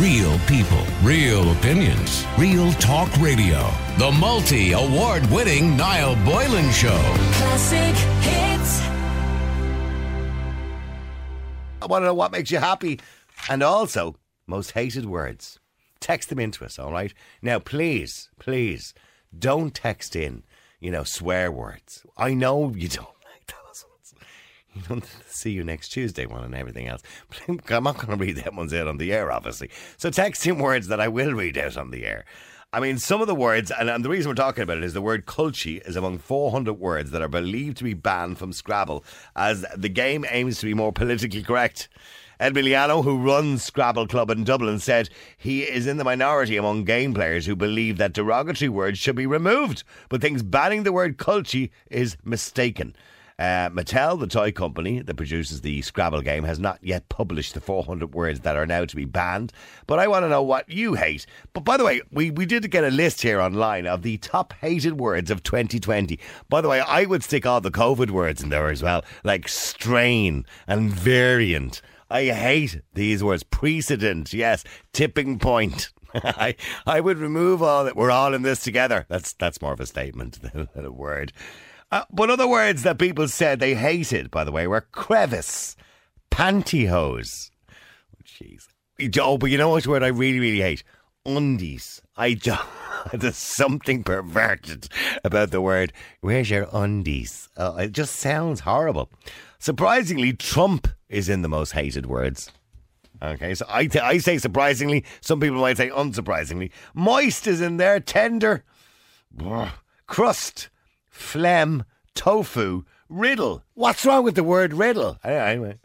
Real people, real opinions, real talk radio. The multi award winning Niall Boylan Show. Classic hits. I want to know what makes you happy and also most hated words. Text them into us, all right? Now, please, please don't text in, you know, swear words. I know you don't like those ones. You don't see you next Tuesday one and everything else. But I'm not going to read that ones out on the air, obviously. So text in words that I will read out on the air. I mean, some of the words, and, and the reason we're talking about it is the word culchie is among 400 words that are believed to be banned from Scrabble as the game aims to be more politically correct. Ed Miliano, who runs Scrabble Club in Dublin, said he is in the minority among game players who believe that derogatory words should be removed, but thinks banning the word culchie is mistaken. Uh, Mattel, the toy company that produces the Scrabble game, has not yet published the 400 words that are now to be banned. But I want to know what you hate. But by the way, we, we did get a list here online of the top hated words of 2020. By the way, I would stick all the COVID words in there as well, like strain and variant. I hate these words. Precedent, yes. Tipping point. I I would remove all that. We're all in this together. That's that's more of a statement than a word. Uh, but other words that people said they hated, by the way, were crevice, pantyhose. Oh, Jeez. Oh, but you know what word I really, really hate? Undies. I just, there's something perverted about the word. Where's your undies? Uh, it just sounds horrible. Surprisingly, Trump is in the most hated words. Okay, so I, th- I say surprisingly. Some people might say unsurprisingly. Moist is in there. Tender. Brr. Crust. Phlegm. Tofu. Riddle. What's wrong with the word riddle? Anyway.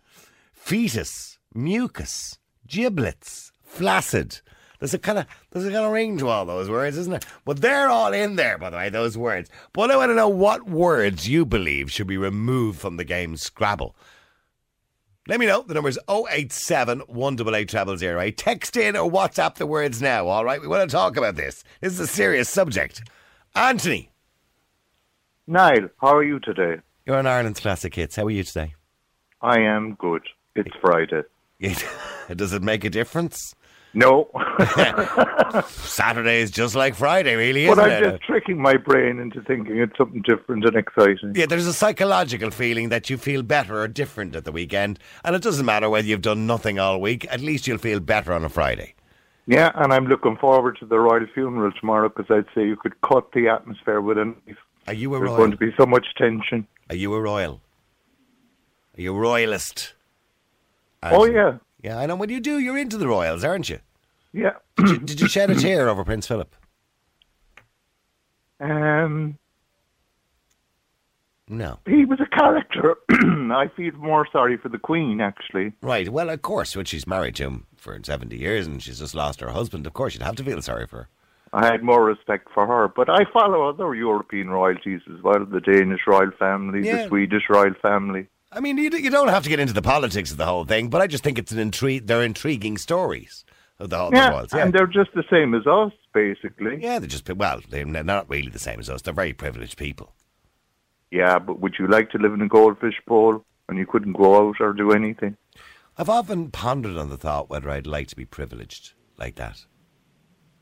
Fetus. Mucus. Giblets. Flaccid. There's a kind of there's a kind of ring to all those words, isn't there? But they're all in there, by the way, those words. But I want to know what words you believe should be removed from the game Scrabble. Let me know. The number is 087 188 0008. Text in or WhatsApp the words now, all right? We want to talk about this. This is a serious subject. Anthony, Niall, how are you today? you're on Ireland's Classic Hits. How are you today? I am good. It's Friday. Does it make a difference? No, Saturday is just like Friday, really, but isn't I'm it? just tricking my brain into thinking it's something different and exciting. Yeah, there's a psychological feeling that you feel better or different at the weekend, and it doesn't matter whether you've done nothing all week. At least you'll feel better on a Friday. Yeah, and I'm looking forward to the royal funeral tomorrow because I'd say you could cut the atmosphere with a knife. Are you a There's royal? going to be so much tension. Are you a royal? Are you a royalist? Oh yeah, yeah. I know. When you do, you're into the royals, aren't you? yeah. Did you, did you shed a tear over Prince Philip? Um, No. he was a character. I feel more sorry for the Queen actually. Right. Well, of course, when she's married to him for seventy years and she's just lost her husband, of course you'd have to feel sorry for her. I had more respect for her, but I follow other European royalties as well: the Danish royal family, Yeah. the Swedish royal family. I mean, you, you don't have to get into the politics of the whole thing, but I just think it's an intri- They're intriguing stories of the whole Yeah. Yeah. and they're just the same as us, basically. yeah, they're just well, they're not really the same as us. They're very privileged people. Yeah, but would you like to live in a goldfish bowl and you couldn't go out or do anything? I've often pondered on the thought whether I'd like to be privileged like that.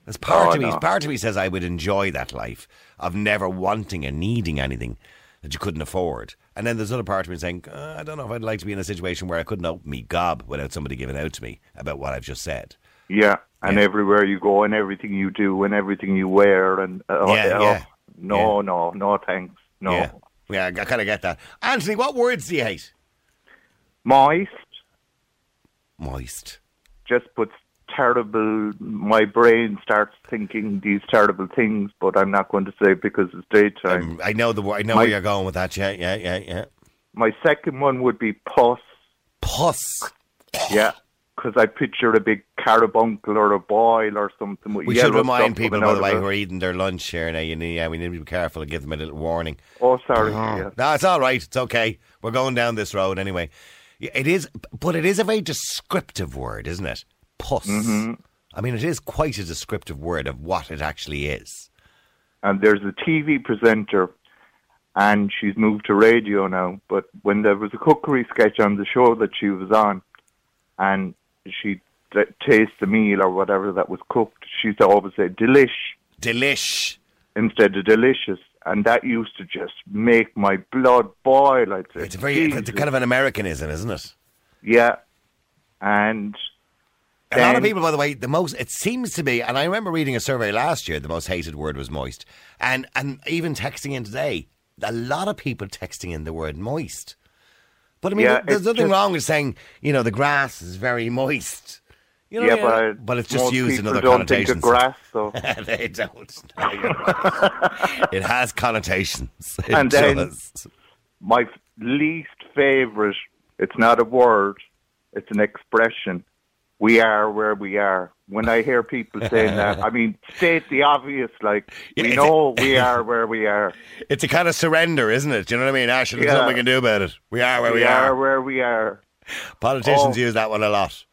As part Oh, of me, no. part of me says I would enjoy that life of never wanting and needing anything that you couldn't afford. And then there's another part of me saying, uh, I don't know if I'd like to be in a situation where I couldn't open me gob without somebody giving out to me about what I've just said. Yeah, and Yeah. everywhere you go and everything you do and everything you wear and uh, Yeah, oh, yeah. no, no, no, thanks, no. Yeah, yeah, I kind of get that. Anthony, what words do you hate? Moist Moist. just puts terrible. My brain starts thinking these terrible things, but I'm not going to say it because it's daytime. Um, I know the. I know My- where you're going with that. Yeah, yeah, yeah, yeah. My second one would be pus. Pus. Yeah. Because I picture a big carbuncle or a boil or something. We should remind people, by the way, who are eating their lunch here now. You need, yeah, we need to be careful and give them a little warning. Oh, sorry. yeah. No, it's all right. It's okay. We're going down this road anyway. It is, but it is a very descriptive word, isn't it? Puss. Mm-hmm. I mean, it is quite a descriptive word of what it actually is. And there's a TV presenter, and she's moved to radio now. But when there was a cookery sketch on the show that she was on, and she t- taste the meal or whatever that was cooked, she used to always say delish Delish. instead of delicious. And that used to just make my blood boil. I'd say. It's a very it's Jesus. kind of an Americanism, isn't it? Yeah. And A lot of people, by the way, the most it seems to be, and I remember reading a survey last year. The most hated word was moist, and and even texting in today, a lot of people texting in the word moist. But I mean, Yeah, there's nothing just- wrong with saying you know the grass is very moist. You know, yeah, I but, but it's just used in other don't think connotations. of grass, so they don't. No, right. it has connotations. It And then- does. my least favorite. It's not a word; it's an expression. We are where we are. When I hear people saying that, I mean, state the obvious. Like we it's a- know we are where we are. It's a kind of surrender, isn't it? Do you know what I mean? Actually, there's Yeah. nothing we can do about it. We are where we, are. we are. are where we are. Politicians Oh. use that one a lot.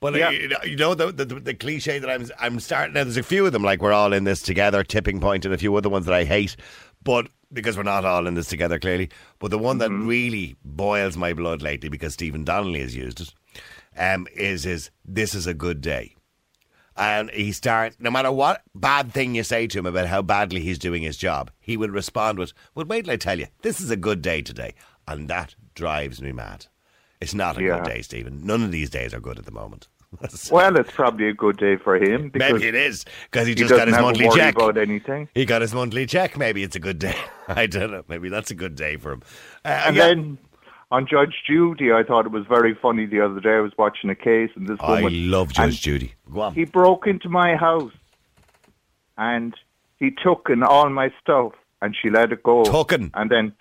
But uh, Yeah. you know, you know the, the the cliche that I'm I'm starting now. There's a few of them like we're all in this together. Tipping point and a few other ones that I hate, but because we're not all in this together clearly. But the one that really boils my blood lately because Stephen Donnelly has used it um, is is this is a good day. And he starts, no matter what bad thing you say to him about how badly he's doing his job, he will respond with, Well, wait till I tell you, this is a good day today. And that drives me mad. It's not a Yeah. good day, Stephen. None of these days are good at the moment. Well, it's probably a good day for him because maybe it is, because he he just doesn't got his monthly check. about anything. He got his monthly check. Maybe it's a good day. I don't know. Maybe that's a good day for him. Uh, And yeah. then on Judge Judy, I thought it was very funny the other day. I was watching a case, and this I woman love Judge Judy. Go on. He broke into my house, and he took in all my stuff, and she let it go. Tooken. and then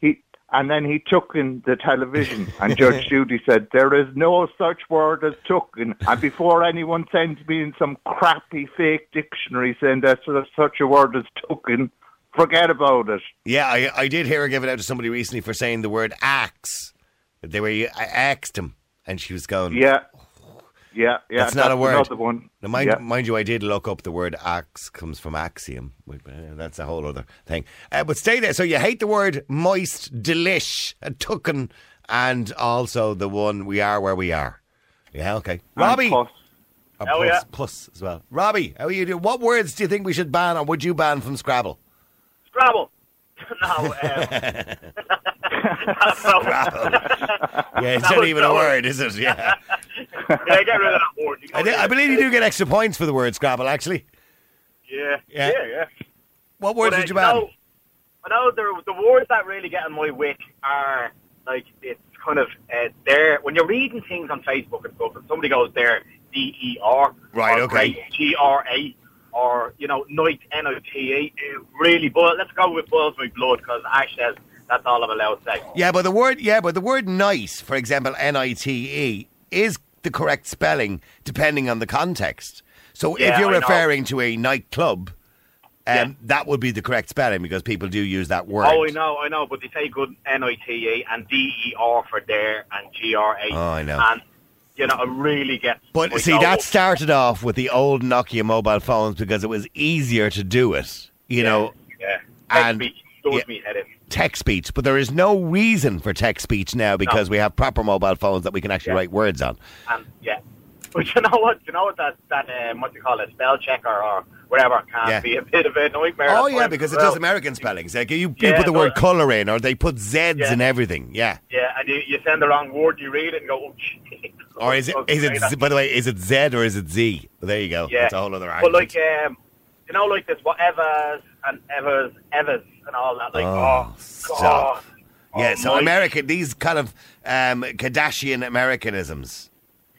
he and then he took in the television. And Judge Judy said, "There is no such word as tooken." And before anyone sends me in some crappy fake dictionary saying there's such a word as tooken, forget about it. Yeah, I, I did hear her give it out to somebody recently for saying the word axe. They were I asked him, and she was going, Yeah. Yeah, yeah, That's not a word. Another one. Now, mind, yeah. mind you, I did look up the word axe comes from axiom. Uh, That's a whole other thing. Uh, but stay there. So you hate the word moist, delish, and tooken, and also the one we are where we are. Yeah, okay. And Robbie. puss. Plus, yeah. plus as well. Robbie, how are you doing? What words do you think we should ban, or would you ban from Scrabble? Scrabble. no, um, Yeah, it's That not even a word, is it? Yeah. yeah, get rid of that word. I, know, I believe you do get extra points for the word Scrabble, actually. Yeah, Yeah. yeah, yeah. What words But, uh, would you ban? know, I know the the words that really get on my wick are like it's kind of uh, there when you're reading things on Facebook and stuff, and somebody goes there D E R Right, okay. G R A or you know night N I T E. Really, but let's go with boils my blood because Ash says that's all I'm allowed to say. Yeah, but the word yeah, but the word nice, for example, N I T E, is the correct spelling depending on the context. So if you're I know. referring to a nightclub, um, Yeah. that would be the correct spelling because people do use that word. Oh, I know, I know, but they say good N I T E and D E R for there and G R A. Oh, I know. And you know, it really gets. But see, that started off with the old Nokia mobile phones because it was easier to do it. You know, yeah, and- and speech yeah. me text speech. But there is no reason for text speech now because we have proper mobile phones that we can actually Yeah. write words on. And yeah, but you know what? You know what that that um, what do you call it, spell checker or whatever can Yeah. be a bit of a nightmare. Oh yeah, because as it's just. American spellings. Like you, you Yeah, put the word colour in, or they put Z's Yeah. in everything. Yeah. Yeah, and you, you send the wrong word, you read it and go, oh. Or is it? Is it? Z- By the way, is it Z or is it Z? Well, there you go. Yeah. That's a whole other But argument. like, um, you know, like this, whatever's and evers, evers, and all that. Like, Oh, oh, stop. God. yeah. Oh, So American, these kind of um, Kardashian Americanisms.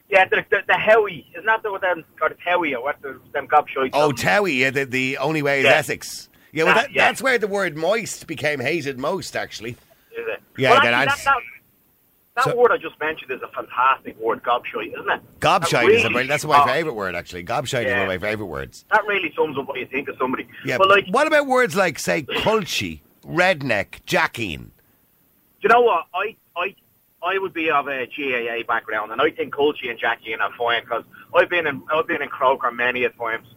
Yeah, the, the, the Howie. Isn't that the what them got a Howie or what the them gobshites? Oh, Towie. Yeah, the, the only way is Yeah. Essex. Yeah, well, That- that, yeah. that's where the word moist became hated most, actually. Is it? Yeah, well, then actually, I'd- that, that, that So- word I just mentioned is a fantastic word, gobshite, isn't it? Gobshite That is a really- very, that's my oh, favourite word, actually. Gobshite is one of Yeah. my favourite words. That really sums up what you think of somebody. Yeah, but like, what about words like, say, culchy, redneck, jackeen? you know what? I I I would be of a GAA background, and I think Culchie and Jackeen are fine because I've been in I've been in Croker many a times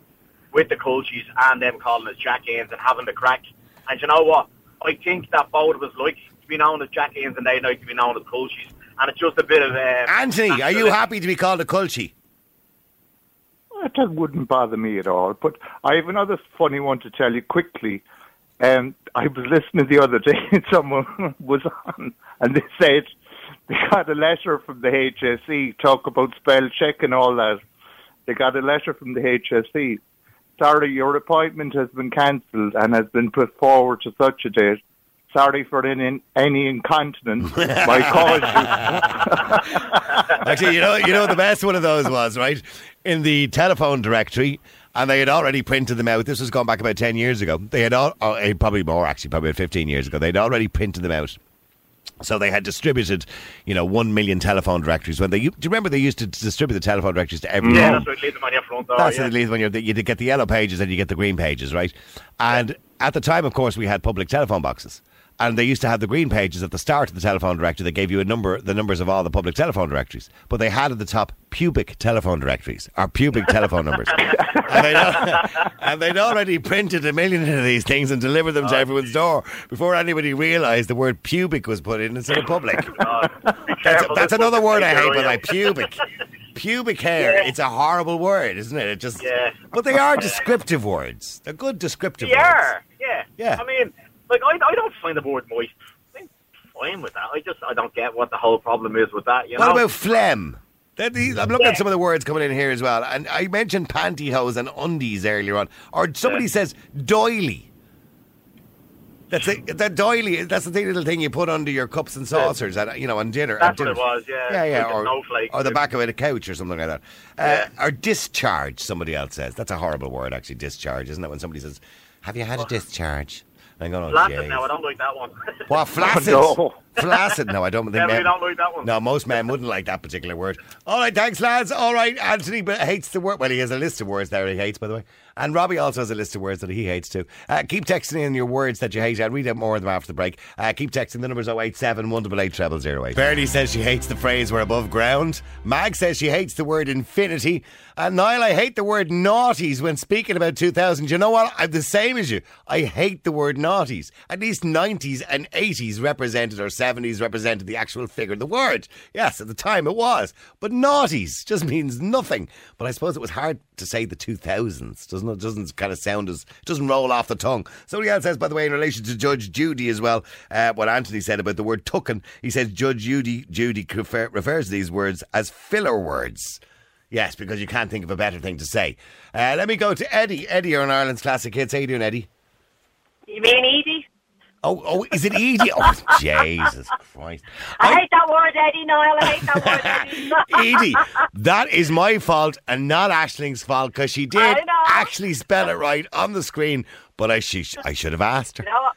with the Culchies and them calling us Jackeens and having the crack. And you know what? I think that both was us like to be known as Jackeens and they like to be known as Culchies, and it's just a bit of. Um, Anthony, are you happy to be called a culchy? that, that wouldn't bother me at all. But I have another funny one to tell you quickly. Um, I was listening the other day and someone was on and they said they got a letter from the HSE, talk about spell check and all that. They got a letter from the HSE. Sorry, your appointment has been cancelled and has been put forward to such a date. Sorry for any, any incontinence. My cause Actually, you know, you know, the best one of those was right in the telephone directory, and they had already printed them out. This was gone back about ten years ago. They had all, oh, eh, probably more actually, probably about fifteen years ago. They'd already printed them out. So they had distributed, you know, one million telephone directories. When they, do you remember they used to distribute the telephone directories to everyone? Yeah, that's right. Leave them on your front door. That's yeah. the lead when you're, you get the yellow pages and you get the green pages, right? And at the time, of course, we had public telephone boxes. And they used to have the green pages at the start of the telephone directory that gave you a number, the numbers of all the public telephone directories. But they had at the top pubic telephone directories, or pubic telephone numbers. And they'd, and they'd already printed a million of these things and delivered them to oh, everyone's door before anybody realised the word pubic was put in instead of public. Oh, That's, that's another word I hate, but like pubic. Pubic hair. Yeah. It's a horrible word, isn't it? It just. Yeah. But they are descriptive words. They're good descriptive They words. are, yeah. Yeah. I mean, like, I, I don't find the board moist. I'm fine with that. I just, I don't get what the whole problem is with that, you What know? about phlegm? I'm looking at some of the words coming in here as well, and I mentioned pantyhose and undies earlier on. Or somebody Yeah. says doily. That's a, that doily. That's the little thing you put under your cups and saucers, at, you know, on dinner. at That's what it was, yeah. Yeah, yeah, Like or, snowflake. or the back of a couch or something like that. Uh, Or discharge. Somebody else says that's a horrible word. Actually, discharge, isn't it? When somebody says, "Have you had a discharge?" I'm going, "Oh, Flaccid jeez." now, I don't like that one. What flaccid? no. Flaccid? No, I don't think. Definitely men- don't like that one. No, most men wouldn't like that particular word. All right, thanks, lads. All right, Anthony hates the word. Well, he has a list of words there he hates, by the way. And Robbie also has a list of words that he hates too. Uh, keep texting in your words that you hate. I'll read out more of them after the break. Uh, keep texting. The number's 087 188 0008. Bernie says she hates the phrase we're above ground. Mag says she hates the word infinity. And Niall, I hate the word naughties when speaking about 2000. You know what? I'm the same as you. I hate the word naughties. At least 90s and 80s represented, or 70s represented the actual figure the word. Yes, at the time it was. But naughties just means nothing. But I suppose it was hard to say the 2000s, doesn't it? Doesn't kind of sound as, doesn't roll off the tongue. Somebody else says, by the way, in relation to Judge Judy as well, uh, what Anthony said about the word tucking, he says Judge Judy, Judy refer, refers to these words as filler words. Yes, because you can't think of a better thing to say. Uh, let me go to Eddie. Eddie, you're on Ireland's Classic Hits. How you doing, Eddie? You mean Edie? Oh, oh, is it Edie? Oh, Jesus Christ. I, hate that word, Eddie, Niall. I hate that word, Eddie. Edie, that is my fault and not Ashling's fault because she did actually spell it right on the screen, but I, she, I should have asked her. no,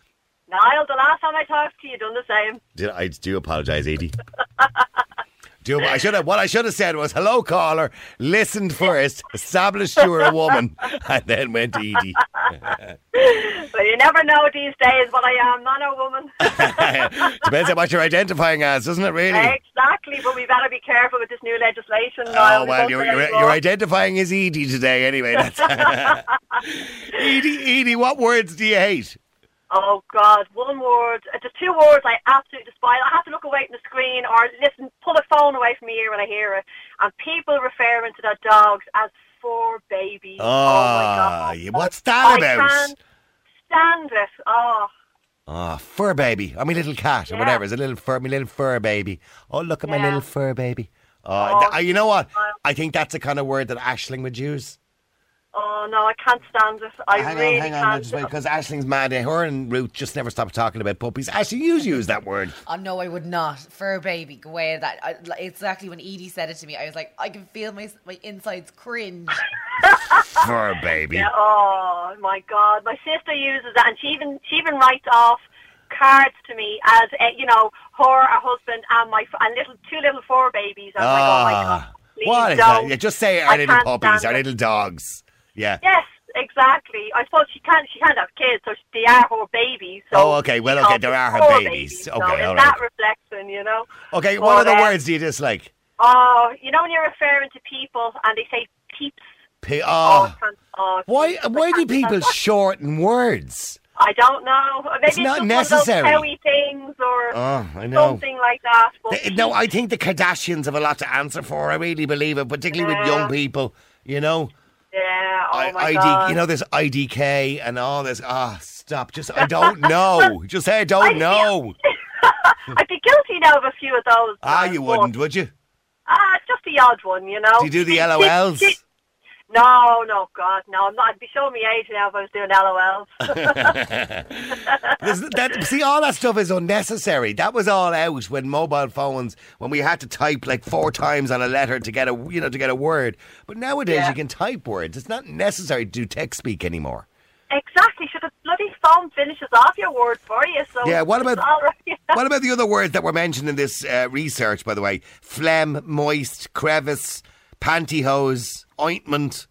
Niall, the last time I talked to you, you done the same. Did, I do apologise, Edie. Do, I should have. What I should have said was, "Hello, caller." Listened first, established you were a woman, and then went to Edie. But you never know these days what I am, not a woman. Depends on what you're identifying as, doesn't it? Really? exactly, but we better be careful with this new legislation, Oh We well, you're, you're, you're identifying as Edie today, anyway. Edie, Edie, what words do you hate? Oh God, one word. Uh, The two words I absolutely despise. I have to look away from the screen or listen, pull the phone away from my ear when I hear it. And people referring to their dogs as fur babies. oh my Ah, God! what's that I about? can't stand it. Oh, Oh, fur baby. Oh, my little cat or Yeah. whatever. It's a little fur, my little fur baby. Oh, look at my little fur baby. Oh, Oh, th- you know what? I think that's the kind of word that Ashling would use. Oh no, I can't stand it. I hang really on, hang on, can't. just wait, because Ashling's mad. Her and Ruth just never stop talking about puppies. Ashling, you use that word. Oh no, I would not. Fur baby, go away. That I, like, exactly when Edie said it to me, I was like, I can feel my my insides cringe. fur baby. Yeah, oh my God, my sister uses that, and she even she even writes off cards to me as uh, you know her, her husband, and my and little two little fur babies. I'm like, oh my God, Ah, please what is don't. that? Yeah, just say our I little puppies, stand our little dogs. Yeah. Yes, exactly. I suppose she can't. She can't have kids, so they are her babies. So Oh, okay, well, okay, there are her fur babies. Okay, in all that right. reflection, you know. Okay, Well, what other uh, words do you dislike? Oh, you know when you're referring to people and they say peeps. P- Oh, oh. Oh, Why, why do people shorten words? I don't know. Maybe It's not necessary. One of those things or Oh, I know. something like that. But They- no, I think the Kardashians have a lot to answer for. I really believe it, particularly with young people. You know, Yeah. Oh I- my ID, god. you know, there's IDK and all this. Ah, stop. Just, I don't know. Just say I don't I- know. I'd be guilty now of a few of those. Ah, uh, you wouldn't, would you? Ah, just the odd one, you know. Do you do the Did- LOLs? did- No, no, God, no. I'm not. I'd be showing me age now if I was doing LOLs. That, see, all that stuff is unnecessary. That was all out when mobile phones, when we had to type like four times on a letter to get a, you know, to get a word. But nowadays Yeah. you can type words. It's not necessary to do text speak anymore. exactly. Should the bloody phone finishes off your word for you? So Yeah, what about- right. what about the other words that were mentioned in this uh, research, by the way? Phlegm, moist, crevice, pantyhose, ointment.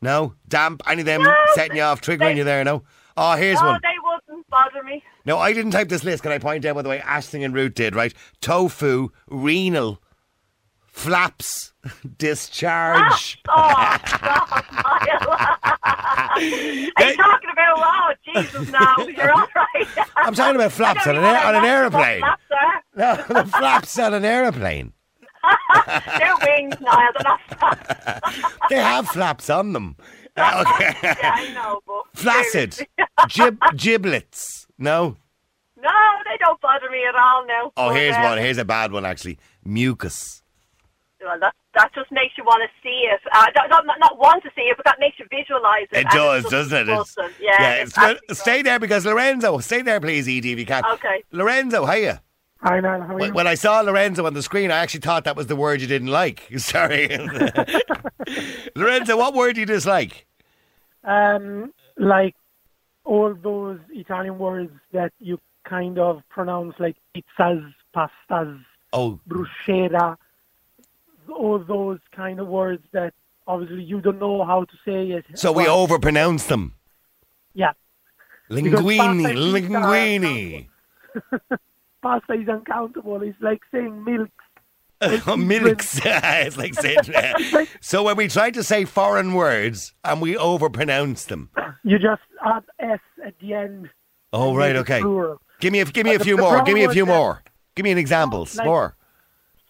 No? Damp, any of them No, setting you off, triggering they- you there, no? Oh, here's no, one. they wouldn't bother me. No, I didn't type this list. Can I point out, by the way, Ashling and Ruth did, right? Tofu, renal, flaps, discharge. Oh, stop, Niall. Are you talking about? Oh, Jesus! Now you're all right. I'm talking about flaps on an, air, on an aeroplane. flaps No, the flaps on an aeroplane. They're wings, Niall. They're not flaps. They have flaps on them. Uh, okay. yeah, I know, but Flaccid. Gib- giblets. No. No, they don't bother me at all now. Oh, But, here's uh, one. Here's a bad one, actually. Mucus. Well, that that just makes you want to see it. Uh, not, not not want to see it, but that makes you visualise it. It does, doesn't it? It's- disgusting. yeah. it's it's Stay there because Lorenzo, stay there, please, you can. Okay. Lorenzo, hiya. Hi, Niall. How are When you? when I saw Lorenzo on the screen, I actually thought that was the word you didn't like. Sorry. Lorenzo, what word do you dislike? Um, like all those Italian words that you kind of pronounce like pizzas, pastas, Oh, bruschetta, all those kind of words that obviously you don't know how to say it. so we Well, overpronounce them. Yeah, Linguini, linguini. Pasta is uncountable. It's like saying milk. Oh, milks. it's like saying. so when we try to say foreign words and we overpronounce them. You just add s at the end. Oh, right, okay. plural. Give me a, give me a few the more. Give me a few more. Give me an examples. Like- more.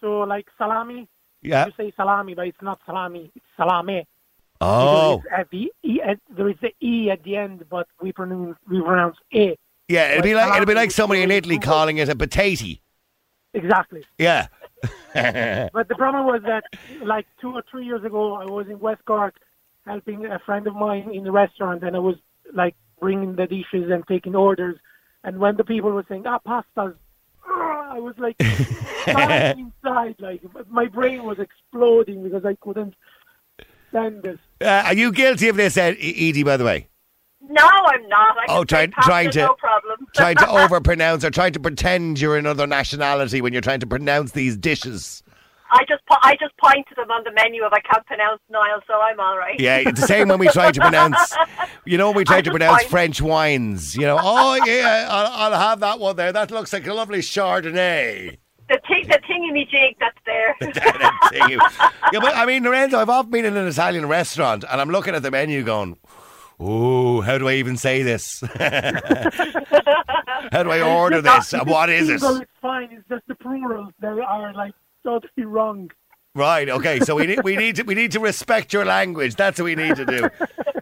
So like salami, Yeah. you say salami, but it's not salami. It's salame. Oh. It's at the e, at, there is the e at the end, but we pronounce we pronounce a. Yeah, it'd be Like it'd be like somebody in Italy calling it a potato. Exactly. Yeah. But the problem was that like two or three years ago, I was in West Cork helping a friend of mine in the restaurant, and I was like bringing the dishes and taking orders. And when the people were saying, "Ah, pastas," I was like inside. Like my brain was exploding because I couldn't stand this. Uh, are you guilty of this, Ed- Edie? By the way, No, I'm not. I Oh, can try- say pasta, trying to- No problem. trying to overpronounce or trying to pretend you're another nationality when you're trying to pronounce these dishes. I just po- I just point to them on the menu if I can't pronounce Niall, so I'm all right. Yeah, it's the same when we try to pronounce. You know, when we try I to pronounce find- French wines. You know, oh yeah, I'll, I'll have that one there. That looks like a lovely Chardonnay. The thing, the thingy me jig that's there. yeah, but I mean, Lorenzo, I've often been in an Italian restaurant and I'm looking at the menu going, "Oh, how do I even say this? how do I order this? And what is it?" It's fine. It's just the plurals that are like totally wrong. Right. Okay. So we need we need to we need to respect your language. That's what we need to do.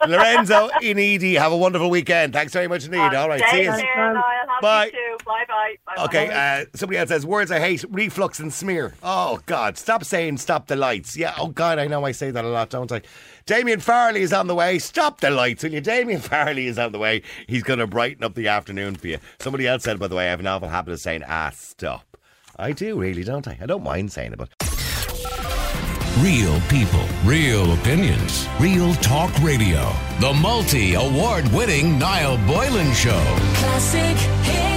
Lorenzo, in Edie, have a wonderful weekend. Thanks very much indeed. All right. See you. care, Niall. Have Bye. You too. Bye bye. Bye Okay, uh, somebody else says words I hate: reflux and smear. Oh God, stop saying "stop the lights." Yeah, oh God, I know I say that a lot, don't I? Damien Farley is on the way. Stop the lights, will you? Damien Farley is on the way. He's going to brighten up the afternoon for you. Somebody else said, by the way, I have an awful habit of saying "ah, stop." I do really, don't I? I don't mind saying it, but Real people, real opinions, real talk radio. The multi award winning Niall Boylan Show. Classic hits.